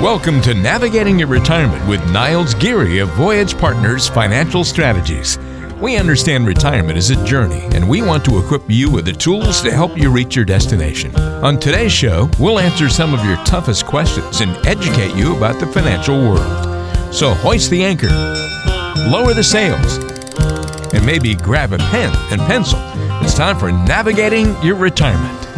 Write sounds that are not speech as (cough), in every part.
Welcome to Navigating Your Retirement with Niles Geary of Voyage Partners Financial Strategies. We understand retirement is a journey, and we want to equip you with the tools to help you reach your destination. On today's show, we'll answer some of your toughest questions and educate you about the financial world. So hoist the anchor, lower the sails, and maybe grab a pen and pencil. It's time for Navigating Your Retirement.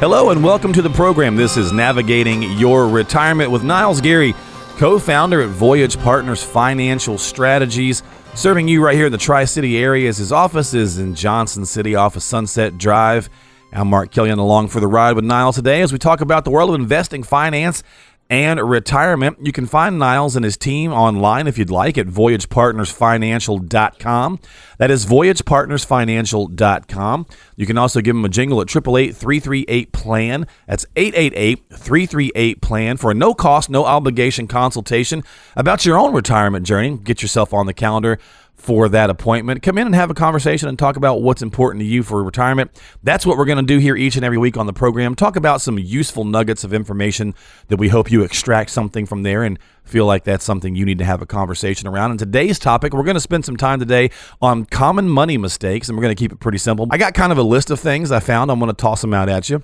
Hello and welcome to the program. This is Navigating Your Retirement with Niles Geary, co founder at Voyage Partners Financial Strategies, serving you right here in the Tri City areas. His office is in Johnson City off of Sunset Drive. I'm Mark Killian along for the ride with Niles today as we talk about the world of investing, finance, and retirement. You can find Niles and his team online if you'd like at voyagepartnersfinancial.com. That is voyagepartnersfinancial.com. You can also give them a jingle at 888 plan. That's 888-338-PLAN for a no cost, no obligation consultation about your own retirement journey. Get yourself on the calendar for that appointment. Come in and have a conversation and talk about what's important to you for retirement. That's what we're going to do here each and every week on the program. Talk about some useful nuggets of information that we hope you extract something from there and feel like that's something you need to have a conversation around. And today's topic, we're going to spend some time today on common money mistakes, and we're going to keep it pretty simple. I got kind of a list of things I found. I'm going to toss them out at you.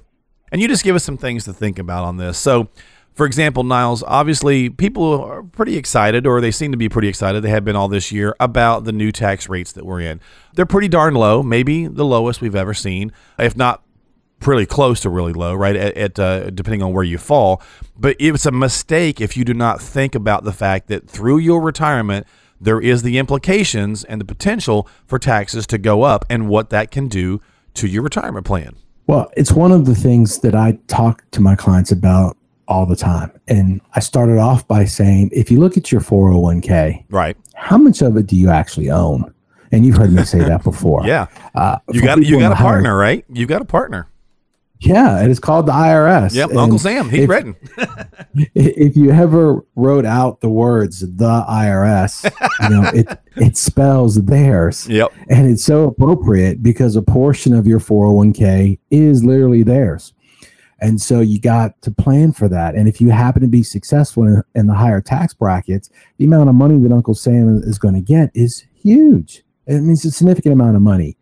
And you just give us some things to think about on this. So, for example, Niles, obviously people are pretty excited, or they seem to be pretty excited. They have been all this year about the new tax rates that we're in. They're pretty darn low, maybe the lowest we've ever seen, if not pretty close to really low, right? At, at uh, depending on where you fall. But it's a mistake if you do not think about the fact that through your retirement, there is the implications and the potential for taxes to go up and what that can do to your retirement plan. Well, it's one of the things that I talk to my clients about all the time. And I started off by saying, if you look at your 401k, right, how much of it do you actually own? And you've heard me say that (laughs) before. yeah, uh, you got you got a partner, higher, right? You got a partner. Yeah, it is called the IRS. Yep, and Uncle Sam, he's written. (laughs) if you ever wrote out the words "the IRS," you know it (laughs) it spells theirs. Yep, and it's so appropriate because a portion of your 401k is literally theirs. And so you got to plan for that. And if you happen to be successful in, in the higher tax brackets, the amount of money that Uncle Sam is going to get is huge. It means a significant amount of money.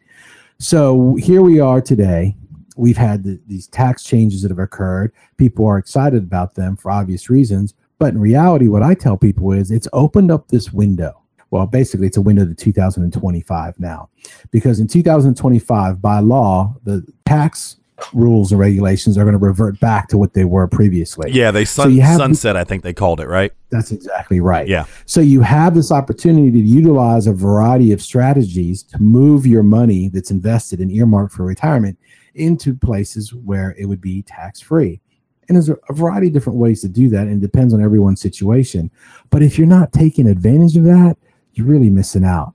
So here we are today. We've had the, these tax changes that have occurred. People are excited about them for obvious reasons. But in reality, what I tell people is it's opened up this window. Well, basically, it's a window to 2025 now, because in 2025, by law, the tax rules and regulations are going to revert back to what they were previously. Yeah, they sun, so have, sunset, I think they called it, right? That's exactly right. Yeah. So you have this opportunity to utilize a variety of strategies to move your money that's invested and earmarked for retirement into places where it would be tax free. And there's a variety of different ways to do that, and it depends on everyone's situation. But if you're not taking advantage of that, you're really missing out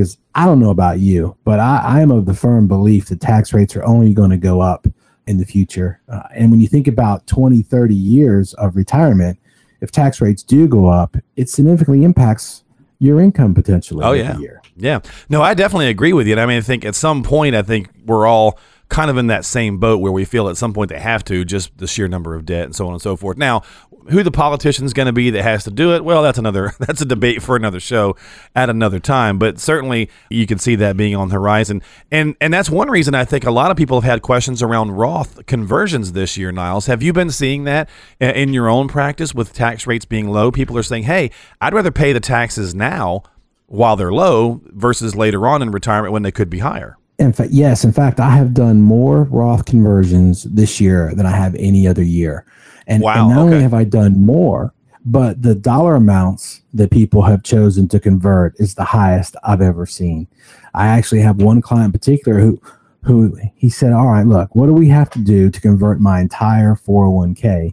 because I don't know about you, but I, I am of the firm belief that tax rates are only going to go up in the future. Uh, and when you think about 20, 30 years of retirement, if tax rates do go up, it significantly impacts your income potentially. Oh, yeah. Yeah. No, I definitely agree with you. And I mean, I think at some point, I think we're all kind of in that same boat where we feel at some point they have to, just the sheer number of debt and so on and so forth. Now, who the politician is going to be that has to do it, well, that's another (laughs) that's a debate for another show at another time. But certainly, you can see that being on the horizon, and and that's one reason I think a lot of people have had questions around Roth conversions this year. Niles, have you been seeing that in your own practice with tax rates being low? People are saying, "Hey, I'd rather pay the taxes now." While they're low versus later on in retirement when they could be higher. In fact, yes. In fact, I have done more Roth conversions this year than I have any other year. And, wow, and not okay. only have I done more, but the dollar amounts that people have chosen to convert is the highest I've ever seen. I actually have one client in particular who who he said, "All right, look, what do we have to do to convert my entire 401k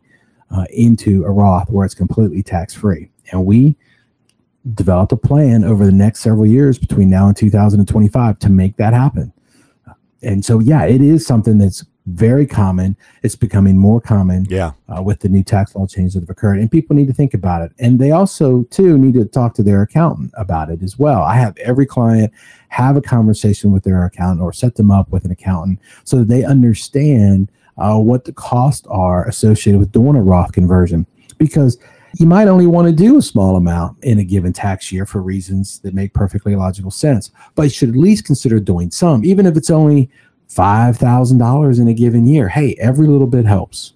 uh, into a Roth where it's completely tax free?" And we developed a plan over the next several years between now and 2025 to make that happen. And so, yeah, it is something that's very common. It's becoming more common. Yeah. Uh, with the new tax law changes that have occurred, and people need to think about it. And they also too need to talk to their accountant about it as well. I have every client have a conversation with their accountant or set them up with an accountant so that they understand uh, what the costs are associated with doing a Roth conversion because you might only want to do a small amount in a given tax year for reasons that make perfectly logical sense, but you should at least consider doing some, even if it's only $5,000 in a given year. Hey, every little bit helps.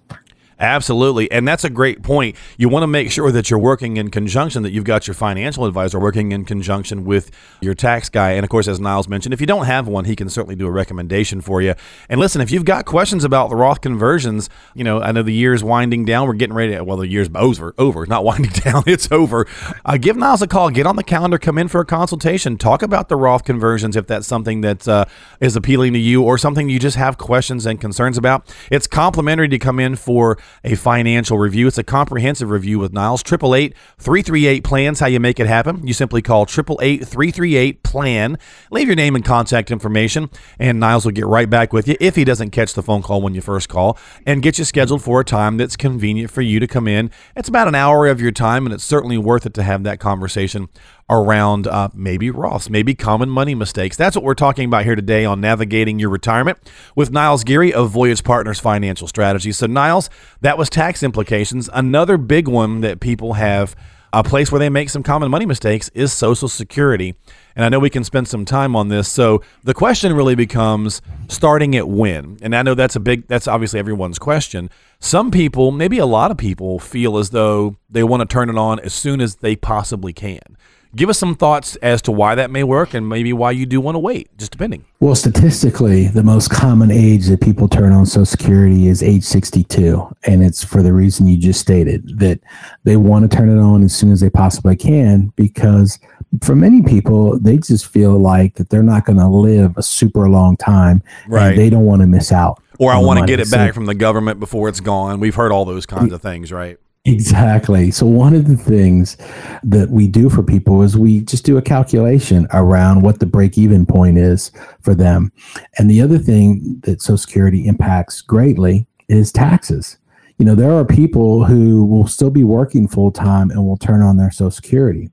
Absolutely. And that's a great point. You want to make sure that you're working in conjunction, that you've got your financial advisor working in conjunction with your tax guy. And of course, as Niles mentioned, if you don't have one, he can certainly do a recommendation for you. And listen, if you've got questions about the Roth conversions, you know, I know the year's winding down. We're getting ready to, well, the year's over, over, It's not (laughs) winding down, it's over. Uh, give Niles a call, get on the calendar, come in for a consultation, talk about the Roth conversions if that's something that uh, is appealing to you or something you just have questions and concerns about. It's complimentary to come in for a financial review. It's a comprehensive review with Niles. 888 338 plans, how you make it happen. You simply call 888 338 plan, leave your name and contact information, and Niles will get right back with you if he doesn't catch the phone call when you first call and get you scheduled for a time that's convenient for you to come in. It's about an hour of your time, and it's certainly worth it to have that conversation around uh, maybe Roths, maybe common money mistakes. That's what we're talking about here today on navigating your retirement with Niles Geary of Voyage Partners Financial Strategy. So, Niles, that was tax implications. Another big one that people have a place where they make some common money mistakes is Social Security. And I know we can spend some time on this. So the question really becomes starting at when. And I know that's a big, that's obviously everyone's question. Some people, maybe a lot of people, feel as though they want to turn it on as soon as they possibly can. Give us some thoughts as to why that may work and maybe why you do want to wait, just depending. Well, statistically, the most common age that people turn on Social Security is age 62. And it's for the reason you just stated that they want to turn it on as soon as they possibly can because for many people, they just feel like that they're not going to live a super long time. Right. they don't want to miss out. Or I want to get it back from the government before it's gone. We've heard all those kinds of things, right? Exactly. So, one of the things that we do for people is we just do a calculation around what the break even point is for them. And the other thing that Social Security impacts greatly is taxes. You know, there are people who will still be working full time and will turn on their Social Security.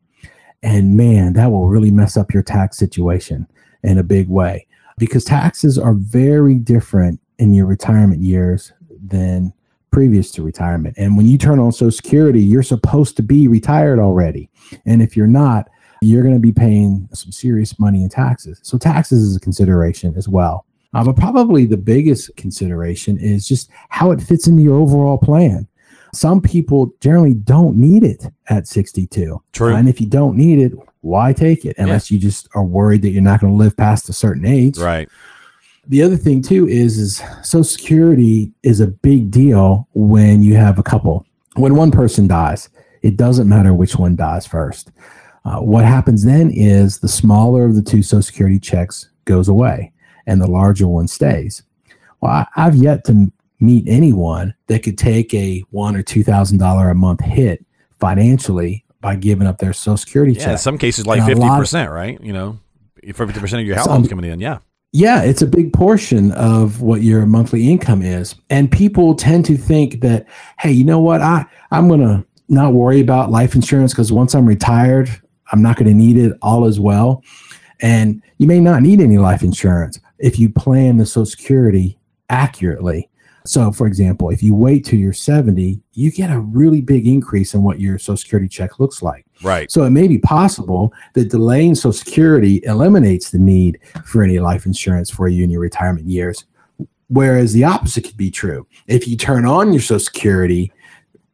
And man, that will really mess up your tax situation in a big way because taxes are very different in your retirement years than previous to retirement. And when you turn on Social Security, you're supposed to be retired already. And if you're not, you're going to be paying some serious money in taxes. So taxes is a consideration as well. Uh, but probably the biggest consideration is just how it fits into your overall plan. Some people generally don't need it at 62. True. And if you don't need it, why take it unless yeah. you just are worried that you're not going to live past a certain age? Right the other thing too is is social security is a big deal when you have a couple. When one person dies it doesn't matter which one dies first. Uh, what happens then is the smaller of the two social security checks goes away and the larger one stays. Well I, i've yet to meet anyone that could take a one or two thousand dollar a month hit financially by giving up their social security yeah, check. in some cases like 50% of, right? You know 50% of your household's coming in yeah yeah, it's a big portion of what your monthly income is. And people tend to think that, hey, you know what? I, I'm going to not worry about life insurance because once I'm retired, I'm not going to need it all as well. And you may not need any life insurance if you plan the Social Security accurately. So, for example, if you wait till you're 70, you get a really big increase in what your Social Security check looks like. Right. So, it may be possible that delaying Social Security eliminates the need for any life insurance for you in your retirement years. Whereas the opposite could be true. If you turn on your Social Security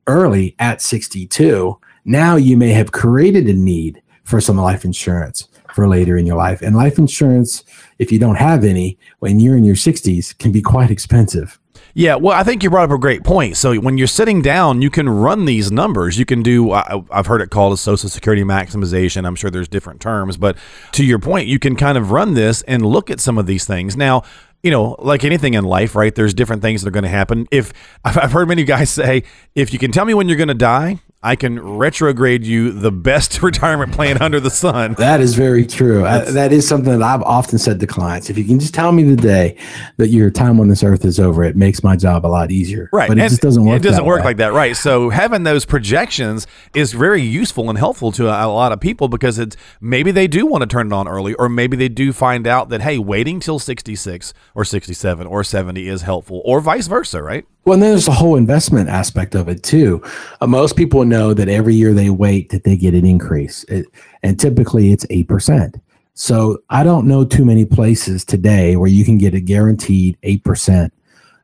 early at 62, now you may have created a need for some life insurance for later in your life. And life insurance, if you don't have any when you're in your 60s, can be quite expensive. Yeah, well, I think you brought up a great point. So when you're sitting down, you can run these numbers. You can do, I, have heard it called a Social Security maximization. I'm sure there's different terms, but to your point, you can kind of run this and look at some of these things. Now, you know, like anything in life, right? There's different things that are going to happen. If (laughs) I've heard many guys say, if you can tell me when you're going to die, I can retrograde you the best (laughs) retirement plan under the sun. That is very true. I, that is something that I've often said to clients. If you can just tell me the day that your time on this earth is over, it makes my job a lot easier. Right. But it And just doesn't work. It doesn't work way. like that, right? So having those projections is very useful and helpful to a, a lot of people because it's maybe they do want to turn it on early, or maybe they do find out that hey, waiting till sixty six or sixty seven or seventy is helpful, or vice versa, right? Well, and then there's the whole investment aspect of it too. Uh, most people know that every year they wait that they get an increase, it, and typically it's eight percent. So I don't know too many places today where you can get a guaranteed eight percent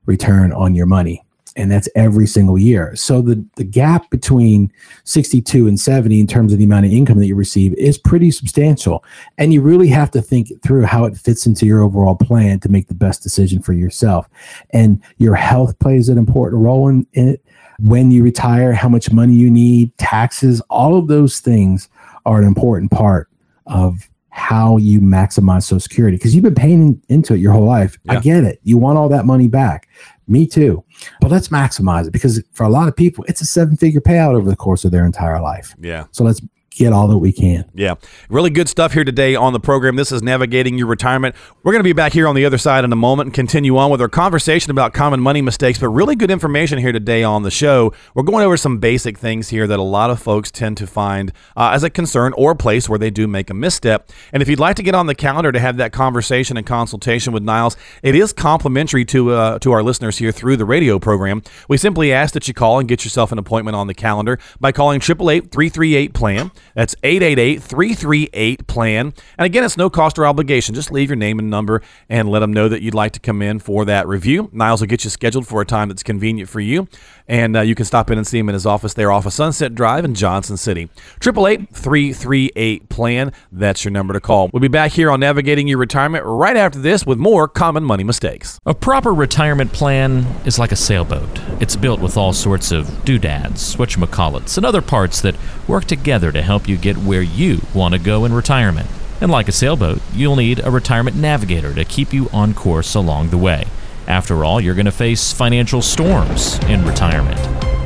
return on your money, and that's every single year. So the the gap between 62 and 70 in terms of the amount of income that you receive is pretty substantial, and you really have to think through how it fits into your overall plan to make the best decision for yourself. And your health plays an important role in, in it. When you retire, how much money you need, taxes, all of those things are an important part of how you maximize Social Security because you've been paying into it your whole life. I get it. You want all that money back. Me too. But let's maximize it because for a lot of people, it's a seven figure payout over the course of their entire life. Yeah. So let's get all that we can. Yeah, really good stuff here today on the program. This is Navigating Your Retirement. We're going to be back here on the other side in a moment and continue on with our conversation about common money mistakes, but really good information here today on the show. We're going over some basic things here that a lot of folks tend to find uh, as a concern or a place where they do make a misstep. And if you'd like to get on the calendar to have that conversation and consultation with Niles, it is complimentary to uh, to our listeners here through the radio program. We simply ask that you call and get yourself an appointment on the calendar by calling 888 338 plan. That's 888 338 plan. And again, it's no cost or obligation. Just leave your name and number and let them know that you'd like to come in for that review. Niles will get you scheduled for a time that's convenient for you. And uh, you can stop in and see him in his office there off of Sunset Drive in Johnson City. 888 338 plan. That's your number to call. We'll be back here on Navigating Your Retirement right after this with more common money mistakes. A proper retirement plan is like a sailboat. It's built with all sorts of doodads, whatchamacallits, and other parts that work together to help you get where you want to go in retirement. And like a sailboat, you'll need a retirement navigator to keep you on course along the way. After all, you're going to face financial storms in retirement.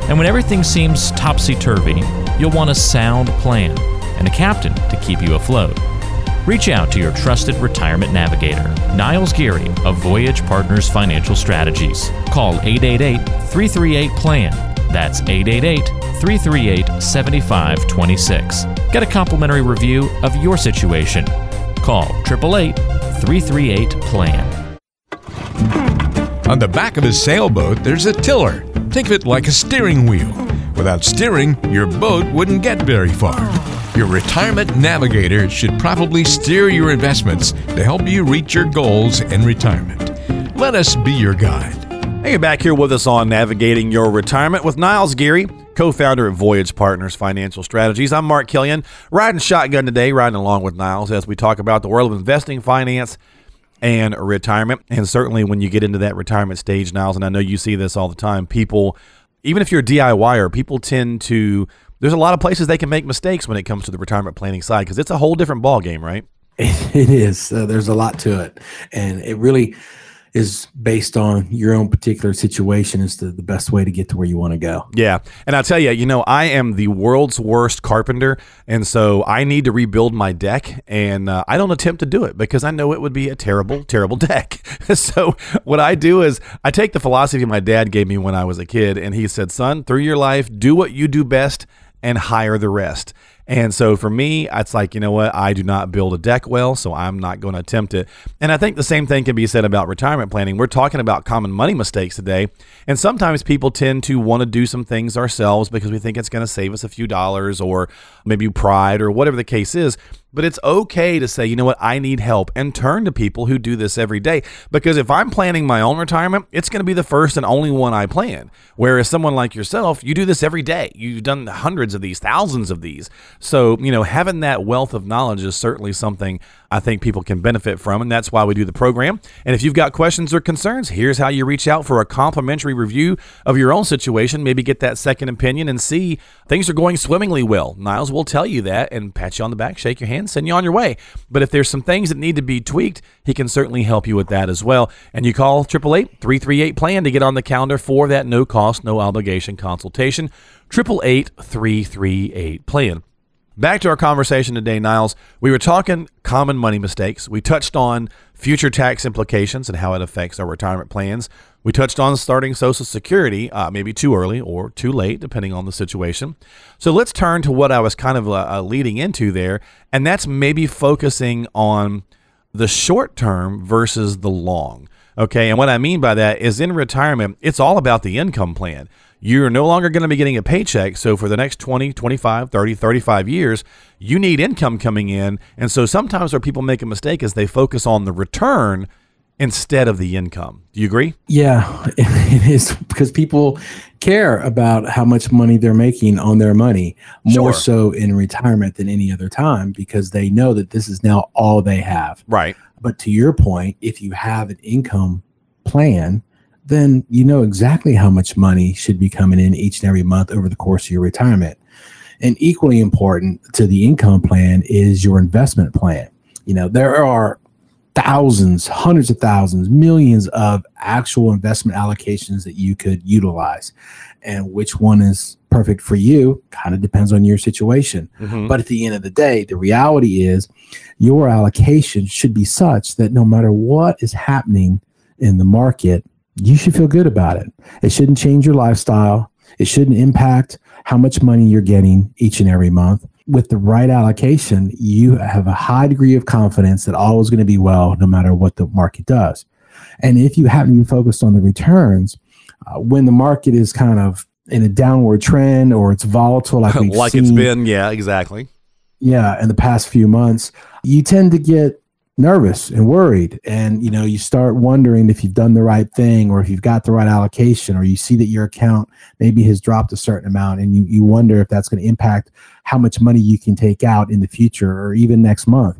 And when everything seems topsy turvy, you'll want a sound plan and a captain to keep you afloat. Reach out to your trusted retirement navigator, Niles Geary of Voyage Partners Financial Strategies. Call 888 338 PLAN. That's 888 338 7526. Get a complimentary review of your situation. Call 888 338 PLAN. On the back of a sailboat, there's a tiller. Think of it like a steering wheel. Without steering, your boat wouldn't get very far. Your retirement navigator should probably steer your investments to help you reach your goals in retirement. Let us be your guide. Hey, you're back here with us on Navigating Your Retirement with Niles Geary, co founder of Voyage Partners Financial Strategies. I'm Mark Killian, riding shotgun today, riding along with Niles as we talk about the world of investing, finance, and retirement. And certainly when you get into that retirement stage, Niles, and I know you see this all the time, people, even if you're a DIYer, people tend to, there's a lot of places they can make mistakes when it comes to the retirement planning side because it's a whole different ball game, right? (laughs) It is. Uh, there's a lot to it, and it really is based on your own particular situation is to the best way to get to where you want to go. Yeah. And I'll tell you, you know, I am the world's worst carpenter. And so I need to rebuild my deck. And uh, I don't attempt to do it because I know it would be a terrible, terrible (laughs) deck. (laughs) so what I do is I take the philosophy my dad gave me when I was a kid. And he said, son, through your life, do what you do best and hire the rest. And so for me, it's like, you know what? I do not build a deck well, so I'm not going to attempt it. And I think the same thing can be said about retirement planning. We're talking about common money mistakes today. And sometimes people tend to want to do some things ourselves because we think it's going to save us a few dollars or maybe pride or whatever the case is. But it's okay to say, you know what, I need help and turn to people who do this every day. Because if I'm planning my own retirement, it's going to be the first and only one I plan. Whereas someone like yourself, you do this every day. You've done hundreds of these, thousands of these. So, you know, having that wealth of knowledge is certainly something I think people can benefit from, and that's why we do the program. And if you've got questions or concerns, here's how you reach out for a complimentary review of your own situation. Maybe get that second opinion and see things are going swimmingly well. Niles will tell you that and pat you on the back, shake your hand, send you on your way. But if there's some things that need to be tweaked, he can certainly help you with that as well. And you call 888 338 plan to get on the calendar for that no cost, no obligation consultation. 888 338 plan. Back to our conversation today, Niles. We were talking common money mistakes. We touched on future tax implications and how it affects our retirement plans. We touched on starting Social Security, uh, maybe too early or too late, depending on the situation. So let's turn to what I was kind of uh, uh leading into there, and that's maybe focusing on the short term versus the long. Okay, and what I mean by that is in retirement, it's all about the income plan you're no longer going to be getting a paycheck. So for the next 20, 25, 30, 35 years, you need income coming in. And so sometimes where people make a mistake is they focus on the return instead of the income. Do you agree? Yeah, (laughs) it is because people care about how much money they're making on their money more sure. so in retirement than any other time because they know that this is now all they have. Right. But to your point, if you have an income plan, then you know exactly how much money should be coming in each and every month over the course of your retirement. And equally important to the income plan is your investment plan. You know, there are thousands, hundreds of thousands, millions of actual investment allocations that you could utilize. And which one is perfect for you kind of depends on your situation. Mm-hmm. But at the end of the day, the reality is your allocation should be such that no matter what is happening in the market, you should feel good about it. It shouldn't change your lifestyle. It shouldn't impact how much money you're getting each and every month. With the right allocation, you have a high degree of confidence that all is going to be well no matter what the market does. And if you happen to be focused on the returns, uh, when the market is kind of in a downward trend or it's volatile, (laughs) like, like seen, it's been, yeah, exactly. Yeah, in the past few months, you tend to get nervous and worried. And you know you start wondering if you've done the right thing or if you've got the right allocation or you see that your account maybe has dropped a certain amount and you, you wonder if that's going to impact how much money you can take out in the future or even next month.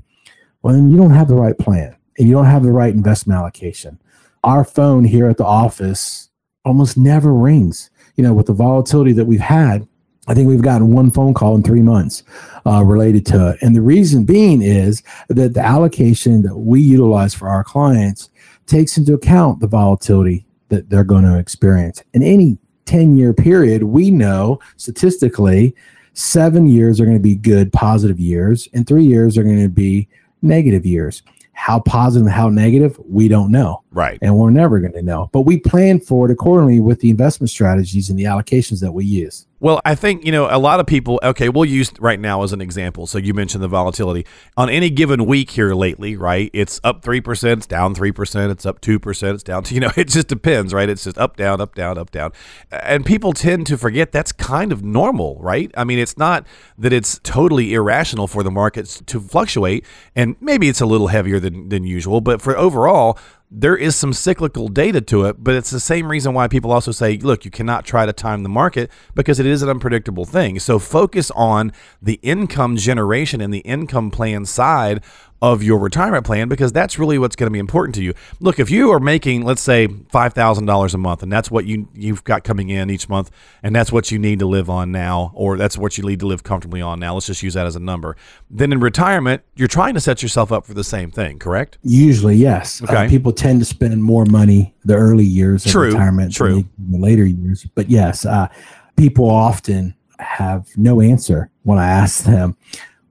Well then you don't have the right plan and you don't have the right investment allocation. Our phone here at the office almost never rings you know with the volatility that we've had I think we've gotten one phone call in three months uh, related to it. And the reason being is that the allocation that we utilize for our clients takes into account the volatility that they're going to experience. In any 10 year period, we know statistically seven years are going to be good, positive years, and three years are going to be negative years. How positive, how negative, we don't know. Right. And we're never going to know. But we plan for it accordingly with the investment strategies and the allocations that we use. Well, I think, you know, a lot of people, okay, we'll use right now as an example. So you mentioned the volatility. On any given week here lately, right, it's up 3%, it's down 3%, it's up 2%, it's down, to, (laughs) you know, it just depends, right? It's just up, down, up, down, up, down. And people tend to forget that's kind of normal, right? I mean, it's not that it's totally irrational for the markets to fluctuate. And maybe it's a little heavier than, than usual, but for overall, there is some cyclical data to it, but it's the same reason why people also say, look, you cannot try to time the market because it is an unpredictable thing. So focus on the income generation and the income plan side of your retirement plan because that's really what's going to be important to you. Look, if you are making, let's say, five thousand dollars a month, and that's what you you've got coming in each month, and that's what you need to live on now, or that's what you need to live comfortably on now. Let's just use that as a number. Then in retirement, you're trying to set yourself up for the same thing, correct? Usually, yes. Uh, okay. Uh, people tend to spend more money the early years of true, retirement, true. the later years. But yes, uh, people often have no answer when I ask them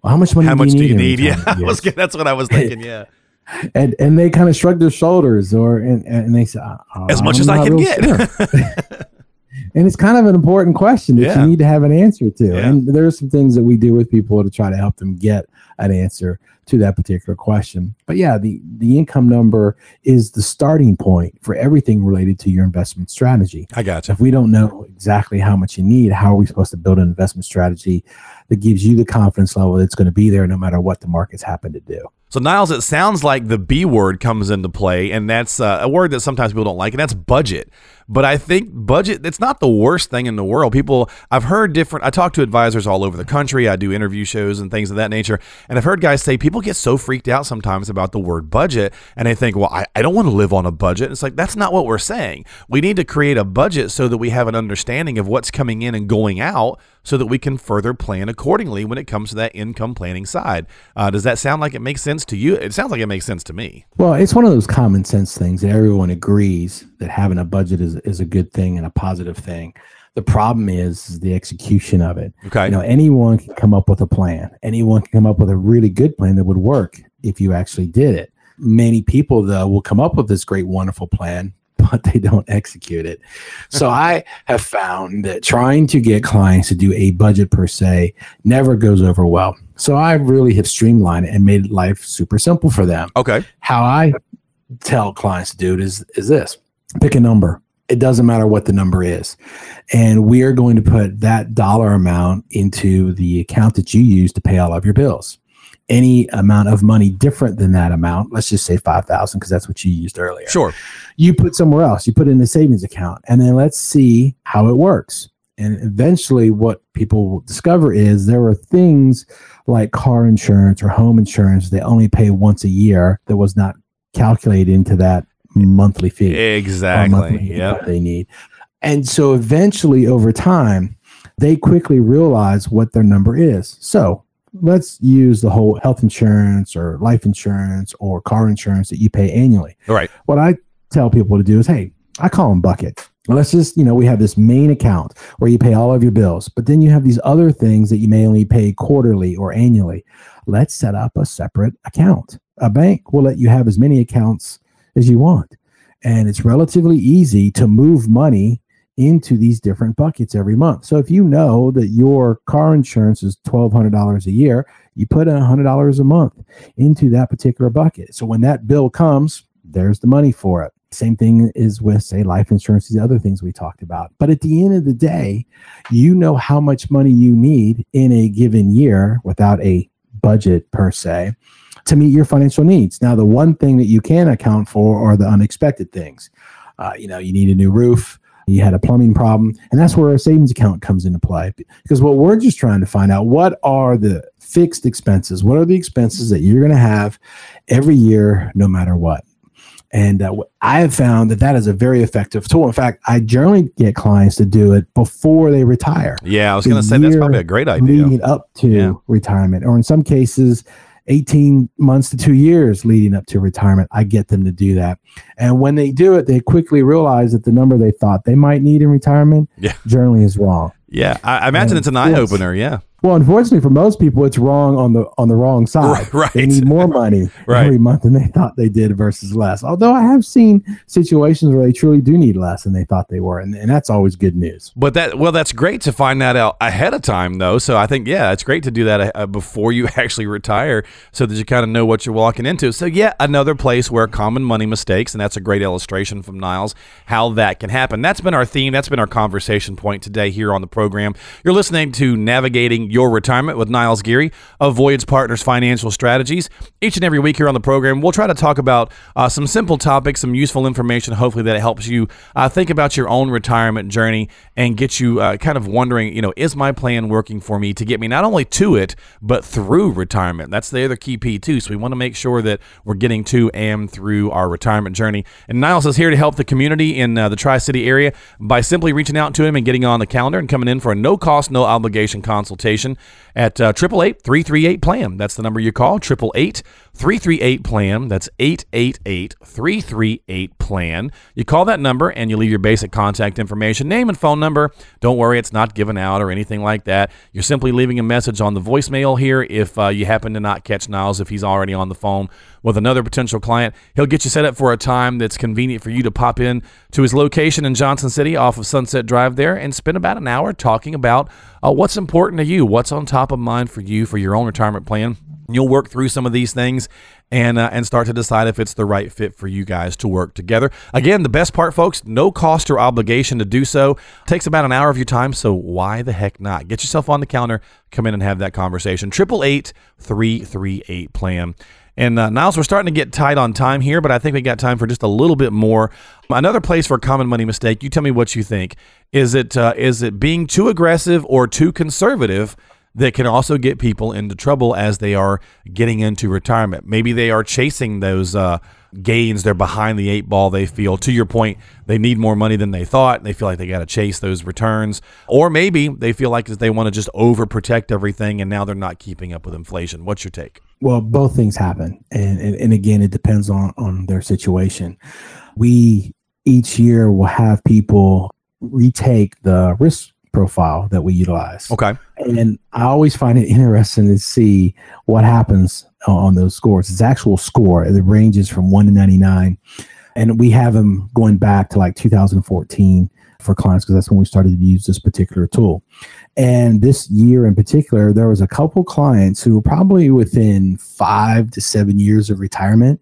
well, how much money? How do much you do you need? (laughs) Yeah, that's what I was thinking. Yeah. (laughs) and and they kind of shrug their shoulders, or and, and they say, oh, as much as I can get. Sure. (laughs) and it's kind of an important question that yeah. you need to have an answer to. Yeah. And there are some things that we do with people to try to help them get an answer to that particular question. But yeah, the the income number is the starting point for everything related to your investment strategy. I got you. If we don't know exactly how much you need, how are we supposed to build an investment strategy that gives you the confidence level that's going to be there no matter what the markets happen to do? So Niles, it sounds like the B word comes into play, and that's uh, a word that sometimes people don't like, and that's budget. But I think budget, it's not the worst thing in the world. People, I've heard different, I talk to advisors all over the country. I do interview shows and things of that nature. And I've heard guys say people get so freaked out sometimes about the word budget and they think, well, I, I don't want to live on a budget. It's like, that's not what we're saying. We need to create a budget so that we have an understanding of what's coming in and going out so that we can further plan accordingly when it comes to that income planning side. Uh, does that sound like it makes sense to you? It sounds like it makes sense to me. Well, it's one of those common sense things that everyone agrees that having a budget is, is a good thing and a positive thing. The problem is the execution of it. Okay. You know, anyone can come up with a plan. Anyone can come up with a really good plan that would work if you actually did it. Many people, though, will come up with this great, wonderful plan, but they don't execute it. So I have found that trying to get clients to do a budget per se never goes over well. So I really have streamlined it and made life super simple for them. Okay. How I tell clients to do it is is this: pick a number. It doesn't matter what the number is, and we are going to put that dollar amount into the account that you use to pay all of your bills any amount of money different than that amount, let's just say 5,000 because that's what you used earlier. Sure. You put somewhere else, you put in a savings account and then let's see how it works. And eventually what people will discover is there are things like car insurance or home insurance they only pay once a year that was not calculated into that monthly fee. Exactly. Yeah. They need. And so eventually over time, they quickly realize what their number is. So let's use the whole health insurance or life insurance or car insurance that you pay annually. Right. What I tell people to do is, hey, I call them bucket. Let's just, you know, we have this main account where you pay all of your bills, but then you have these other things that you may only pay quarterly or annually. Let's set up a separate account. A bank will let you have as many accounts as you want. And it's relatively easy to move money into these different buckets every month. So if you know that your car insurance is $1,200 a year, you put in $100 a month into that particular bucket. So when that bill comes, there's the money for it. Same thing is with, say, life insurance, these other things we talked about. But at the end of the day, you know how much money you need in a given year without a budget per se to meet your financial needs. Now, the one thing that you can account for are the unexpected things. Uh, you know, you need a new roof you had a plumbing problem and that's where a savings account comes into play because what we're just trying to find out what are the fixed expenses what are the expenses that you're going to have every year no matter what and uh, I have found that that is a very effective tool. In fact, I generally get clients to do it before they retire. Yeah, I was going to say that's probably a great idea. Leading up to yeah. retirement, or in some cases, 18 months to two years leading up to retirement. I get them to do that. And when they do it, they quickly realize that the number they thought they might need in retirement yeah. generally is wrong. Yeah, I, I imagine and it's an eye opener. Yeah. Well, unfortunately for most people, it's wrong on the on the wrong side. (laughs) Right. They need more (laughs) money right. every month than they thought they did versus less. Although I have seen situations where they truly do need less than they thought they were, and, and that's always good news. But that well, that's great to find that out ahead of time, though. So I think yeah, it's great to do that uh, before you (laughs) actually retire, so that you kind of know what you're walking into. So yeah, another place where common money mistakes, and that's a great illustration from Niles how that can happen. That's been our theme. That's been our conversation point today here on the program. You're listening to navigating your retirement with Niles Geary of Voyage Partners Financial Strategies. Each and every week here on the program, we'll try to talk about uh, some simple topics, some useful information, hopefully that helps you uh, think about your own retirement journey and get you uh, kind of wondering, you know, is my plan working for me to get me not only to it, but through retirement? That's the other key P, too. So we want to make sure that we're getting to and through our retirement journey. And Niles is here to help the community in uh, the Tri City area by simply reaching out to him and getting on the calendar and coming in for a no cost, no obligation consultation at uh, triple eight three three eight plan. That's the number you call triple eight 338 plan. That's 888 338 plan. You call that number and you leave your basic contact information, name and phone number. Don't worry, it's not given out or anything like that. You're simply leaving a message on the voicemail here if uh, you happen to not catch Niles if he's already on the phone with another potential client. He'll get you set up for a time that's convenient for you to pop in to his location in Johnson City off of Sunset Drive there and spend about an hour talking about uh, what's important to you, what's on top of mind for you for your own retirement plan. You'll work through some of these things and uh, and start to decide if it's the right fit for you guys to work together. Again, the best part, folks, no cost or obligation to do so. It takes about an hour of your time, so why the heck not? Get yourself on the counter, come in and have that conversation. Triple eight three three eight plan. And uh, Niles, we're starting to get tight on time here, but I think we got time for just a little bit more. Another place for a common money mistake. You tell me what you think. Is it uh, is it being too aggressive or too conservative? That can also get people into trouble as they are getting into retirement. Maybe they are chasing those uh, gains. They're behind the eight ball. They feel, to your point, they need more money than they thought. They feel like they got to chase those returns. Or maybe they feel like they want to just overprotect everything and now they're not keeping up with inflation. What's your take? Well, both things happen. And, and, and again, it depends on, on their situation. We each year will have people retake the risk profile that we utilize. Okay. And I always find it interesting to see what happens on those scores. It's actual score. It ranges from 1 to 99. And we have them going back to like 2014 for clients because that's when we started to use this particular tool. And this year in particular, there was a couple clients who were probably within five to seven years of retirement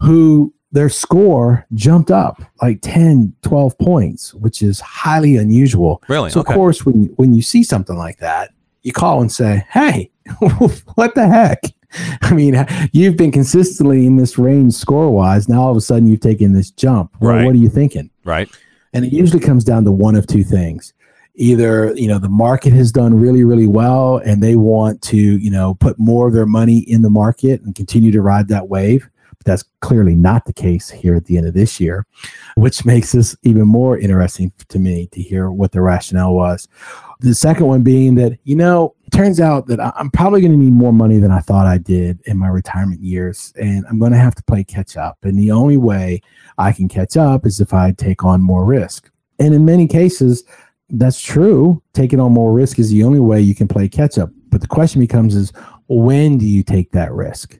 who their score jumped up like 10 12 points which is highly unusual. Really? So okay. of course when when you see something like that you call and say hey (laughs) what the heck? (laughs) I mean you've been consistently in this range score wise now all of a sudden you've taken this jump. Well, right. what are you thinking? Right. And it usually comes down to one of two things. Either you know the market has done really really well and they want to you know put more of their money in the market and continue to ride that wave that's clearly not the case here at the end of this year, which makes this even more interesting to me to hear what the rationale was. The second one being that, you know, turns out that I'm probably going to need more money than I thought I did in my retirement years, and I'm going to have to play catch up. And the only way I can catch up is if I take on more risk. And in many cases, that's true. Taking on more risk is the only way you can play catch up. But the question becomes is when do you take that risk?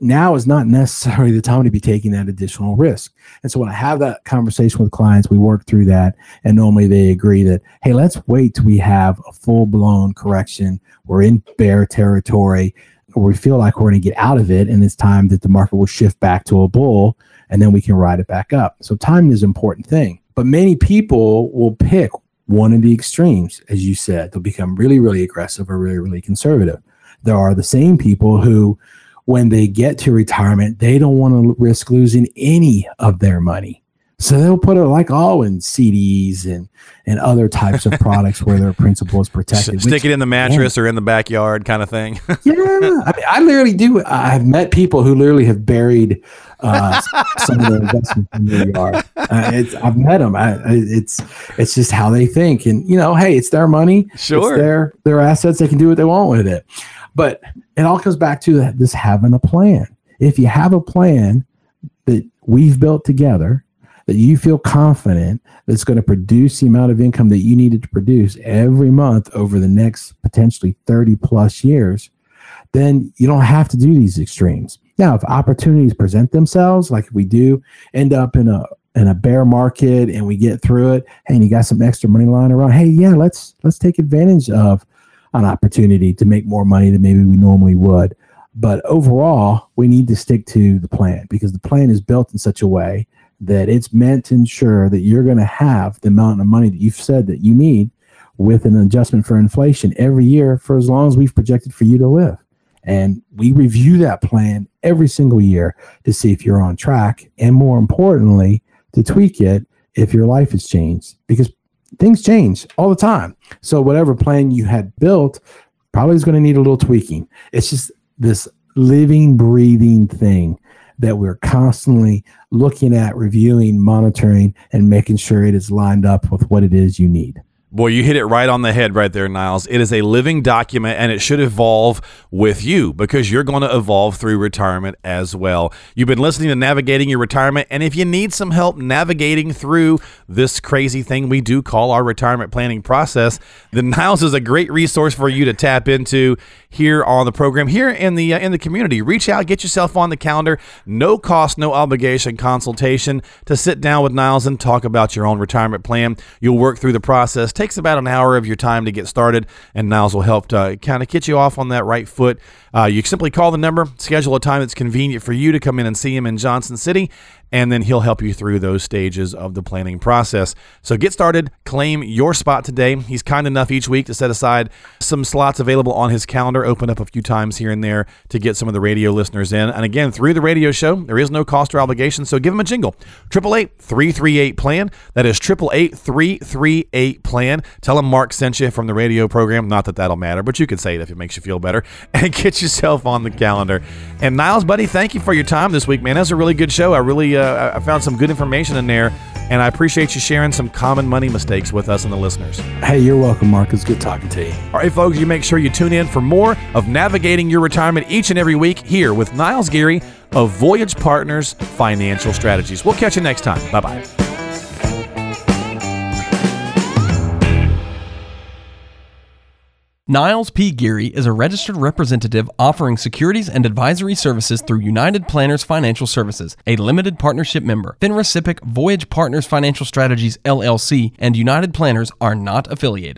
Now is not necessarily the time to be taking that additional risk. And so when I have that conversation with clients, we work through that. And normally they agree that, hey, let's wait till we have a full blown correction. We're in bear territory, or we feel like we're going to get out of it. And it's time that the market will shift back to a bull and then we can ride it back up. So timing is an important thing. But many people will pick one of the extremes, as you said. They'll become really, really aggressive or really, really conservative. There are the same people who when they get to retirement, they don't want to risk losing any of their money. So they'll put it like all in CDs and and other types of products where their principal is protected. Stick which, it in the mattress or in the backyard, kind of thing. (laughs) yeah, I, mean, I literally do. I've met people who literally have buried uh, some of their investments in their yard. Uh, I've met them. I, it's it's just how they think, and you know, hey, it's their money. Sure, it's their their assets. They can do what they want with it. But it all comes back to this having a plan. If you have a plan that we've built together, that you feel confident that's going to produce the amount of income that you needed to produce every month over the next potentially 30 plus years, then you don't have to do these extremes. Now, if opportunities present themselves, like we do end up in a in a bear market and we get through it, hey, and you got some extra money lying around, hey, yeah, let's let's take advantage of an opportunity to make more money than maybe we normally would. But overall, we need to stick to the plan because the plan is built in such a way that it's meant to ensure that you're going to have the amount of money that you've said that you need with an adjustment for inflation every year for as long as we've projected for you to live. And we review that plan every single year to see if you're on track and more importantly, to tweak it if your life has changed because things change all the time. So whatever plan you had built probably is going to need a little tweaking. It's just this living, breathing thing that we're constantly looking at, reviewing, monitoring, and making sure it is lined up with what it is you need. Boy, you hit it right on the head right there, Niles. It is a living document and it should evolve with you because you're going to evolve through retirement as well. You've been listening to Navigating Your Retirement, and if you need some help navigating through this crazy thing we do call our retirement planning process, then Niles is a great resource for you to tap into here on the program, here in the uh, in the community. Reach out, get yourself on the calendar, no cost, no obligation consultation to sit down with Niles and talk about your own retirement plan. You'll work through the process takes about an hour of your time to get started, and Niles will help to kind of get you off on that right foot. Uh, you simply call the number, schedule a time that's convenient for you to come in and see him in Johnson City, and then he'll help you through those stages of the planning process. So get started, claim your spot today. He's kind enough each week to set aside some slots available on his calendar, open up a few times here and there to get some of the radio listeners in. And again, through the radio show, there is no cost or obligation, so give him a jingle. 888 plan. That is 888 plan. Tell him Mark sent you from the radio program. Not that that'll matter, but you can say it if it makes you feel better. (laughs) And get yourself on the calendar. And Niles, buddy, thank you for your time this week, man. That was a really good show. I really uh, uh, I found some good information in there, and I appreciate you sharing some common money mistakes with us and the listeners. Hey, you're welcome, Mark. It's good talking to you. All right, folks, you make sure you tune in for more of navigating your retirement each and every week here with Niles Geary of Voyage Partners Financial Strategies. We'll catch you next time. Bye bye. Niles P. Geary is a registered representative offering securities and advisory services through United Planners Financial Services, a limited partnership member. FINRA SIPC, Voyage Partners Financial Strategies LLC, and United Planners are not affiliated.